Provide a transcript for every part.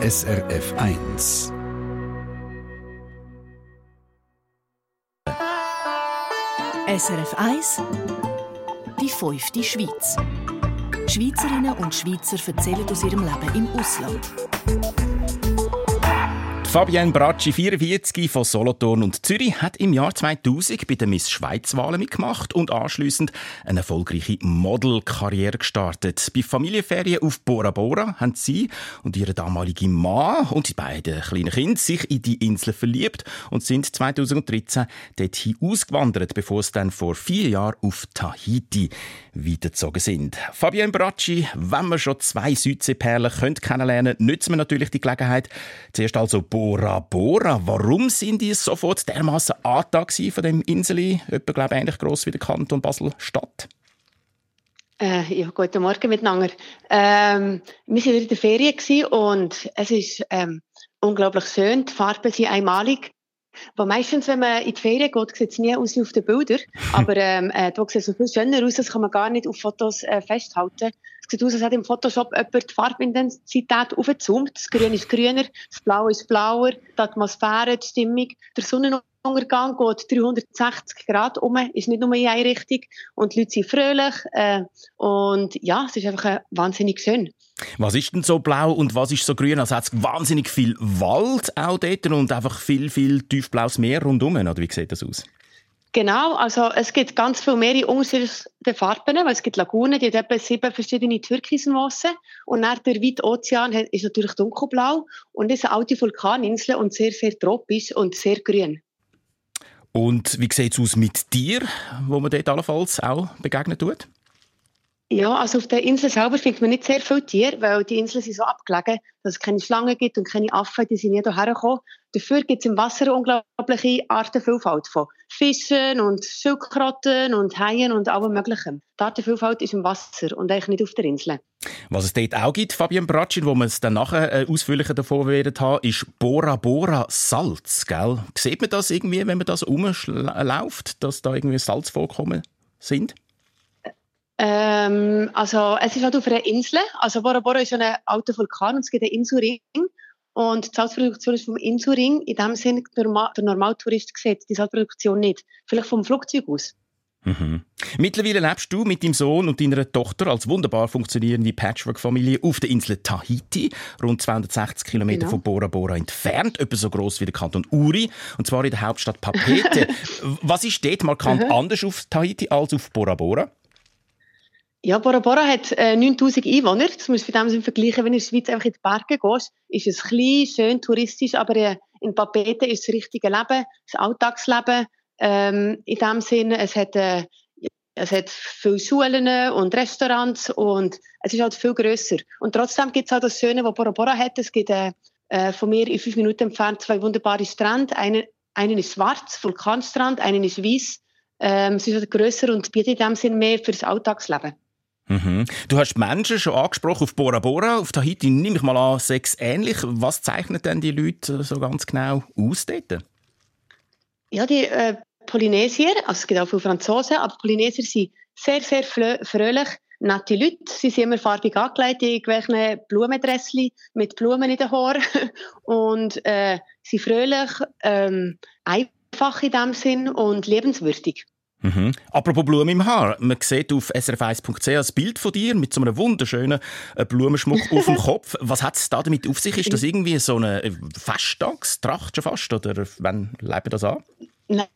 SRF 1. SRF 1 Die fünfte Schweiz. Schweizerinnen und Schweizer erzählen aus ihrem Leben im Ausland. Fabienne Bracci, 44 von Solothurn und Zürich, hat im Jahr 2000 bei den Miss Schweiz-Wahlen mitgemacht und anschließend eine erfolgreiche Modelkarriere gestartet. Bei Familienferien auf Bora Bora haben sie und ihre damalige Mann und die beiden kleinen Kinder sich in die Insel verliebt und sind 2013 dorthin ausgewandert, bevor es dann vor vier Jahren auf Tahiti weitergezogen sind. Fabienne Bracci, wenn man schon zwei Südseeperlen kennenlernen können, nützen wir natürlich die Gelegenheit. Zuerst also Bora Bora. Warum sind die sofort dermaßen angetan von dem Insel, etwa glaube ich, ähnlich gross wie der Kanton Basel-Stadt? Äh, ja, guten Morgen miteinander. Ähm, wir waren in der Ferien und es ist ähm, unglaublich schön. Die Farben sind einmalig. Aber meistens, wenn man in die Ferien geht, sieht es nie aus wie auf den Bildern. Aber ähm, äh, da sieht es so viel schöner aus, das kann man gar nicht auf Fotos äh, festhalten. Es sieht aus, als hat im Photoshop jemand die Farbintensität aufgezoomt. Das Grün ist grüner, das Blau ist blauer, die Atmosphäre, die Stimmung, der Sonnenuntergang geht 360 Grad um, ist nicht nur in eine Richtung. Und die Leute sind fröhlich. Äh, und ja, es ist einfach äh, wahnsinnig schön. Was ist denn so blau und was ist so grün? Also hat es wahnsinnig viel Wald auch dort und einfach viel, viel tiefblaues Meer rundum, oder wie sieht das aus? Genau, also es gibt ganz viele Meere in unterschiedlichen Farben, weil es gibt Lagunen, die haben etwa sieben verschiedene Türkismosse und nach der weite Ozean ist natürlich dunkelblau und das ist eine alte Vulkaninsel und sehr, sehr tropisch und sehr grün. Und wie sieht es aus mit dir, wo man dort allenfalls auch begegnen tut? Ja, also auf der Insel selber findet man nicht sehr viele Tiere, weil die Inseln sind so abgelegen, dass es keine Schlangen gibt und keine Affen, die sind nie hierher gekommen. Dafür gibt es im Wasser eine unglaubliche Artenvielfalt von Fischen und Schildkröten und Haien und allem Möglichen. Die Artenvielfalt ist im Wasser und eigentlich nicht auf der Insel. Was es dort auch gibt, Fabian Bratschin, wo wir es dann nachher äh, ausführlicher davon werden haben, ist Bora Bora Salz, gell? Sieht man das irgendwie, wenn man das rumläuft, dass da irgendwie Salzvorkommen sind? Ähm, also es ist halt auf einer Insel. Also Bora Bora ist ein alter Vulkan und es gibt einen Inselring. Und die Salzproduktion ist vom Inselring. In dem Sinne, der, Normal der Normaltourist sieht die Salzproduktion nicht. Vielleicht vom Flugzeug aus. Mhm. Mittlerweile lebst du mit deinem Sohn und deiner Tochter als wunderbar funktionierende Patchwork-Familie auf der Insel Tahiti, rund 260 Kilometer genau. von Bora Bora entfernt, etwa so groß wie der Kanton Uri, und zwar in der Hauptstadt Papeete. Was ist dort markant mhm. anders auf Tahiti als auf Bora Bora? Ja, Bora Bora hat äh, 9000 Einwohner. Das muss mit dem vergleichen, wenn du in der Schweiz einfach in die Berge gehst. Ist es klein, schön, touristisch, aber äh, in Papete ist das richtige Leben, das Alltagsleben. Ähm, in dem Sinne, es hat, äh, es hat viele Schulen und Restaurants und es ist halt viel grösser. Und trotzdem gibt es halt das Schöne, was Bora Bora hat. Es gibt äh, äh, von mir in fünf Minuten entfernt zwei wunderbare Strände. Einen, einen ist schwarz, Vulkanstrand, einen ist weiß. Ähm, es ist halt grösser und bietet in dem Sinne mehr für das Alltagsleben. Mhm. Du hast Menschen schon angesprochen auf Bora Bora, auf Tahiti nehme ich mal an, sechs ähnlich. Was zeichnet denn die Leute so ganz genau aus dort? Ja, die äh, Polynesier, also es gibt auch viele Franzosen, aber Polynesier sind sehr, sehr fröhlich, nette Leute. Sie sind immer farbig angelegt in irgendwelchen Blumendressli mit Blumen in den Haaren und äh, sind fröhlich, ähm, einfach in dem Sinn und lebenswürdig. Mhm. Apropos Blumen im Haar. Man sieht auf srf1.ch ein Bild von dir mit so einem wunderschönen äh, Blumenschmuck auf dem Kopf. Was hat es da damit auf sich? Ist das irgendwie so eine äh, Festtagstracht schon fast? Oder wann lebt das an? Nein,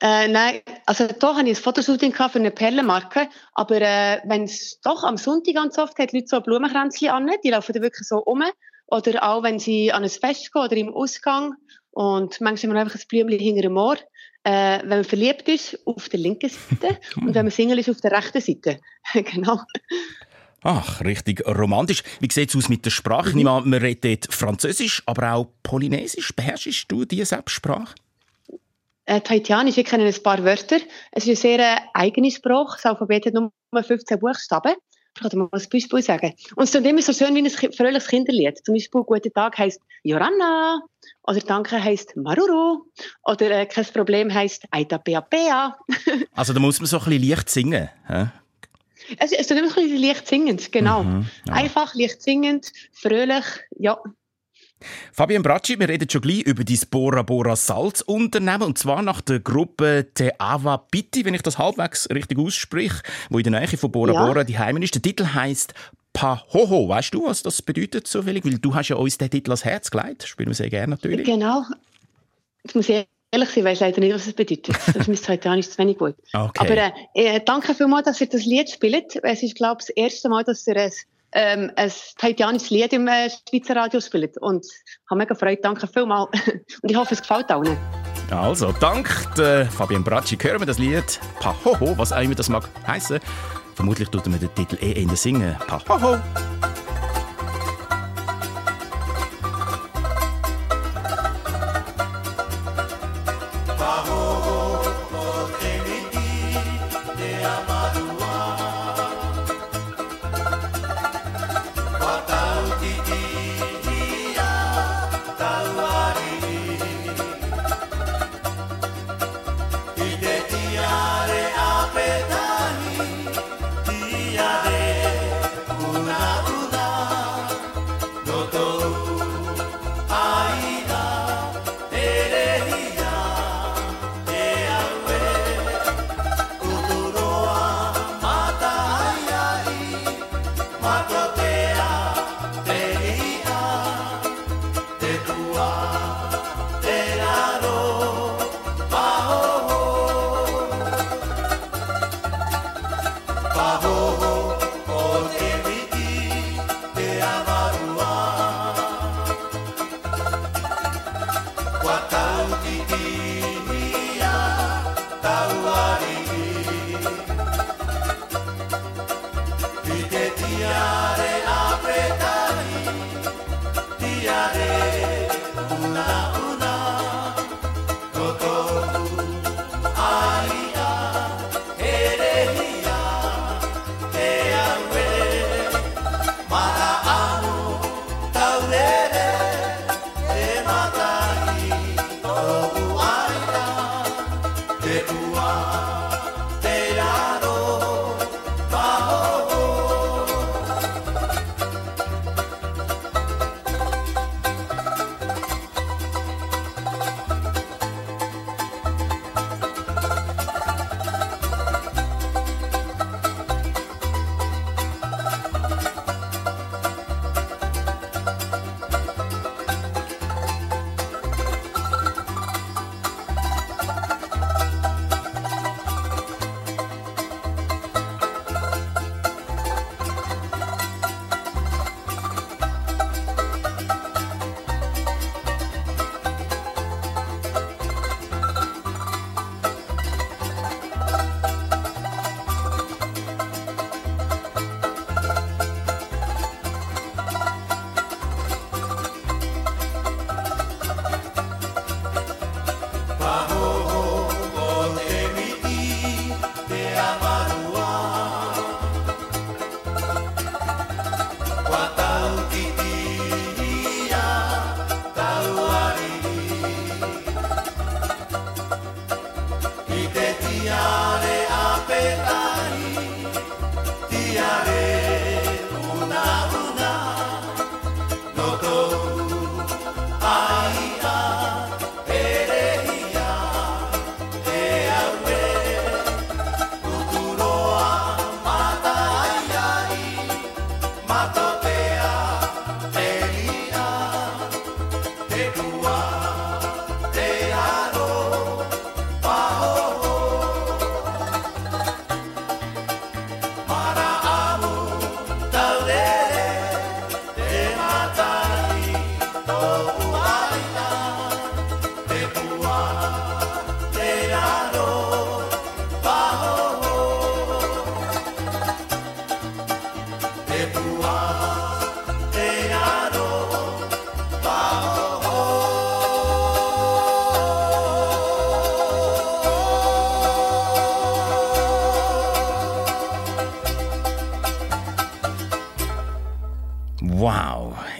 äh, nein, also da habe ich ein Fotoshooting für eine Perlenmarke, aber äh, wenn es doch am Sonntag ganz oft hat, Leute so Blumenkränzchen an, die laufen da wirklich so um. Oder auch wenn sie an ein Fest gehen oder im Ausgang und manchmal haben wir einfach ein Blümchen hinter dem Ohr äh, wenn man verliebt ist, auf der linken Seite und wenn man Single ist, auf der rechten Seite. genau. Ach, richtig romantisch. Wie sieht es aus mit der Sprache? Mhm. Meine, man redet Französisch, aber auch Polynesisch. Beherrschst du diese Selbstsprache? Äh, Tahitianisch, ich kenne ein paar Wörter. Es ist eine sehr äh, eigene Sprache. Das Alphabet hat nur 15 Buchstaben. Ich kann dir mal ein Beispiel sagen. Und es klingt immer so schön wie ein fröhliches Kinderlied. Zum Beispiel «Guten Tag» heisst «Joranna» oder «Danke» heisst «Maruru» oder äh, «Kein Problem» heisst «Aita Bea Bea». also da muss man so ein bisschen leicht singen. Hä? Es, ist immer ein bisschen leicht singend, genau. Mhm, ja. Einfach, leicht singend, fröhlich, ja. Fabian Bracci, wir reden schon gleich über dein Bora Bora Salzunternehmen und zwar nach der Gruppe Te Ava Pitti, wenn ich das halbwegs richtig ausspreche, wo in der Nähe von Bora ja. Bora die Heimen ist. Der Titel heißt Pahoho. Weißt du, was das bedeutet zufällig? Weil du hast ja uns den Titel ans Herz gelegt. Spielen wir sehr gerne natürlich. Genau. Jetzt muss ich ehrlich sein, weiß leider nicht, was es bedeutet. Das ist heute auch nicht zu wenig gut. Okay. Aber äh, äh, danke vielmals, dass ihr das Lied spielt. Es ist, glaube ich, das erste Mal, dass ihr es ähm, ein haitianisches Lied im äh, Schweizer Radio spielt. Und ich habe mega Freude. Danke vielmals. Und ich hoffe, es gefällt allen. Also, dank der Fabian Bracci hören wir das Lied Pahoho, was auch immer das mag heißen. Vermutlich tut mir den Titel eh in der singen. Pahoho. Mato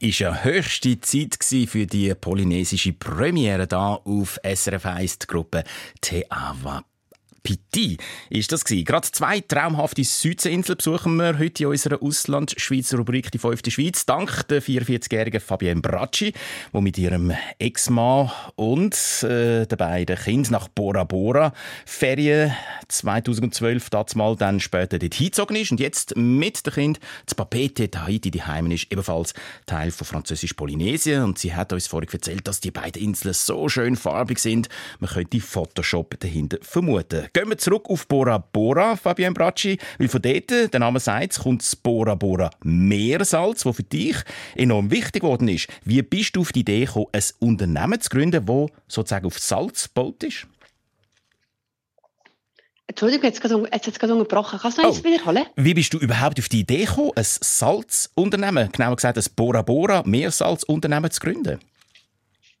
ist ja höchste Zeit für die polynesische Premiere da auf SRF 1, die Gruppe Te Ava Piti ist das gewesen. Gerade zwei traumhafte Südseeinseln besuchen wir heute in unserer Ausland-Schweizer Rubrik «Die fünfte Schweiz» dank der 44-jährigen Fabienne Bracci, die mit ihrem Ex-Mann und äh, den beiden Kindern nach Bora Bora Ferien 2012 mal dann später dort hingezogen ist und jetzt mit dem Kind zu Papete, Tahiti, die Heimen ist ebenfalls Teil von Französisch-Polynesien und sie hat uns vorhin erzählt, dass die beiden Inseln so schön farbig sind, man könnte Photoshop dahinter vermuten. Gehen wir zurück auf Bora Bora, Fabian Bracci, weil von dort, der Name sagt kommt das Bora Bora Meersalz, das für dich enorm wichtig geworden ist. Wie bist du auf die Idee gekommen, ein Unternehmen zu gründen, das sozusagen auf Salz gebaut ist? Entschuldigung, jetzt hat es gerade unterbrochen. Kannst du noch oh. wiederholen? Wie bist du überhaupt auf die Idee gekommen, ein Salzunternehmen, genauer gesagt ein Bora Bora Meersalzunternehmen zu gründen?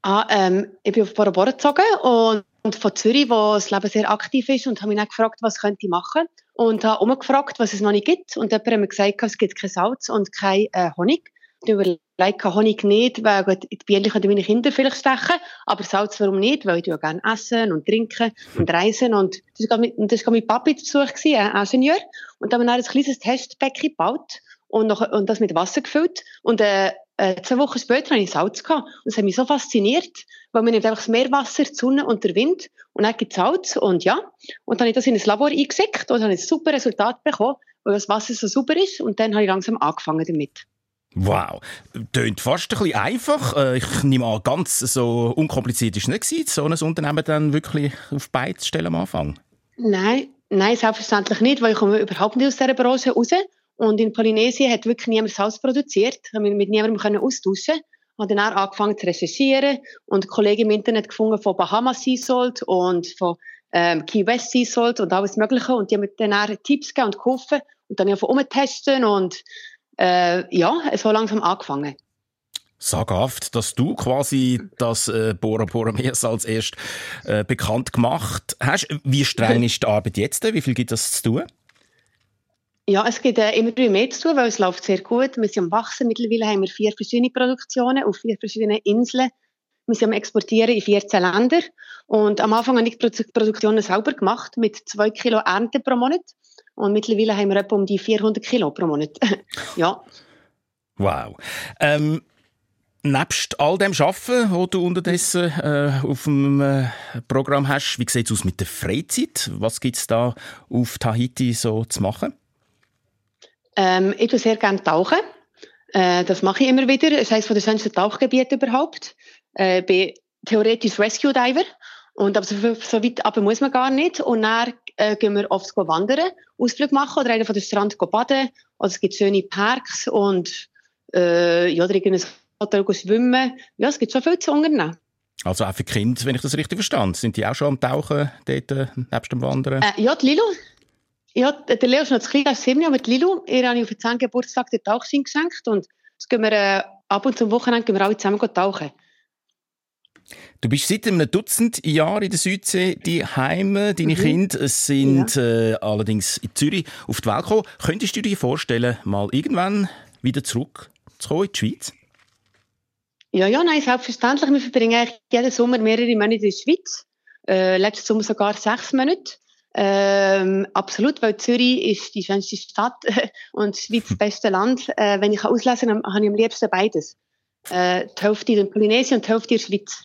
Ah, ähm, ich bin auf Bora Bora gezogen und und von Zürich, wo das Leben sehr aktiv ist und habe mich dann gefragt, was könnte ich machen? Und habe umgefragt, was es noch nicht gibt. Und jemand hat mir gesagt, es gibt kein Salz und kein äh, Honig. Ich überlegt, Honig nicht, weil gut, die Bienen können meine Kinder vielleicht stechen, aber Salz warum nicht, weil ich ja gerne essen und trinken und reisen. Und das war mit, das Papi zu Besuch, gewesen, ein Ingenieur. Und dann haben wir ein kleines Testbecken gebaut und, noch, und das mit Wasser gefüllt. Und äh, äh, zwei Wochen später hatte ich Salz gehabt. Und es hat mich so fasziniert, weil man nimmt einfach das Meerwasser, die Sonne und der Wind und dann gibt es Salz und ja. Und dann habe ich das in ein Labor eingesickt und habe ein super Resultat bekommen, weil das Wasser so super ist und dann habe ich langsam angefangen damit. Wow, tönt fast ein bisschen einfach. Äh, ich nehme an, ganz so unkompliziert ist es nicht gewesen, so ein Unternehmen dann wirklich auf beide stellen am Anfang. Nein, nein, selbstverständlich nicht, weil ich komme überhaupt nicht aus dieser Branche raus. Und in Polynesien hat wirklich niemand Salz produziert. Ich konnte mit niemandem können austauschen. Habe dann auch angefangen zu recherchieren und Kollegen im Internet gefunden von Bahamas Sea Salt und von ähm, Key West Sea Salt und alles Mögliche. Und die haben mir dann auch Tipps gegeben und geholfen. Und dann einfach umtesten und äh, ja, so langsam angefangen. Saghaft, dass du quasi das äh, Bora Bora Meersalz erst äh, bekannt gemacht hast. Wie streng ist die Arbeit jetzt? Wie viel gibt es zu tun? Ja, es gibt äh, immer mehr zu tun, weil es läuft sehr gut. Wir sind am Wachsen. Mittlerweile haben wir vier verschiedene Produktionen auf vier verschiedenen Inseln. Wir sind am Exportieren in 14 Länder. Und am Anfang habe ich die Produktionen selber gemacht, mit zwei Kilo Ernte pro Monat. Und mittlerweile haben wir etwa um die 400 Kilo pro Monat. ja. Wow. Ähm, Nebst all dem Arbeiten, das du unterdessen äh, auf dem äh, Programm hast, wie sieht es aus mit der Freizeit? Was gibt es da auf Tahiti so zu machen? Ähm, ich tue sehr gerne tauchen. Äh, das mache ich immer wieder. Es heisst von den schönsten Tauchgebieten überhaupt. Äh, ich bin theoretisch Rescue Diver. Und aber so, so weit aber muss man gar nicht. Und dann äh, gehen wir oft wandern, Ausflug machen oder einen von den Strand baden. Oder es gibt schöne Parks und äh, ja, oder irgendein Hotel schwimmen. Ja, es gibt schon viel zu unternehmen. Also auch für Kinder, wenn ich das richtig verstanden Sind die auch schon am Tauchen dort, äh, nebst dem Wandern? Äh, ja, die Lilo, ja, der Leo ist noch zu klein, er ist sieben, aber die Lilo, ihr habe ich auf den 10. Geburtstag den Tauchschein geschenkt und jetzt gehen wir äh, ab und zum Wochenende gehen wir alle zusammen tauchen. Du bist seit einem Dutzend Jahren in der Südsee die Heime. Deine mhm. Kinder sind ja. äh, allerdings in Zürich auf die Welt gekommen. Könntest du dir vorstellen, mal irgendwann wieder zurückzukommen in die Schweiz? Ja, ja, nein, selbstverständlich. Wir verbringen eigentlich jeden Sommer mehrere Monate in der Schweiz. Äh, letzten Sommer sogar sechs Monate. Ähm, absolut, weil Zürich ist die schönste Stadt und die Schweiz das beste Land. Äh, wenn ich auslesen kann, habe ich am liebsten beides. Äh, die Hälfte in Polynesien und die Hälfte in der Schweiz.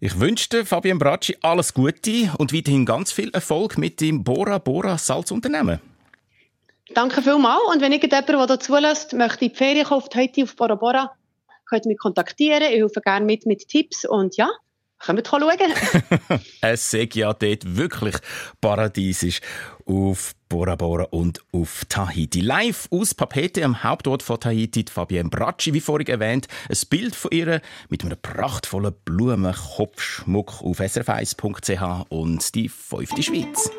Ich wünsche dir, Fabian Bracci, alles Gute und weiterhin ganz viel Erfolg mit dem Bora Bora Salzunternehmen. Danke vielmals. Und wenn irgendjemand, der da zulässt, möchte in die Ferien kaufen, heute auf Bora Bora, könnt ihr mich kontaktieren. Ich helfe gerne mit, mit Tipps und ja, Kommt schauen. es sei ja dort wirklich paradiesisch auf Bora Bora und auf Tahiti. Live aus Papete, am Hauptort von Tahiti, Fabienne Bracci, wie vorhin erwähnt. Ein Bild von ihr mit einem prachtvollen Blumenkopfschmuck auf srf1.ch und die fünfte Schweiz.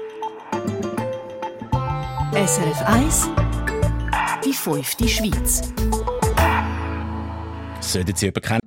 SRF 1 Die fünfte Schweiz. Sollten Sie jemanden kennen?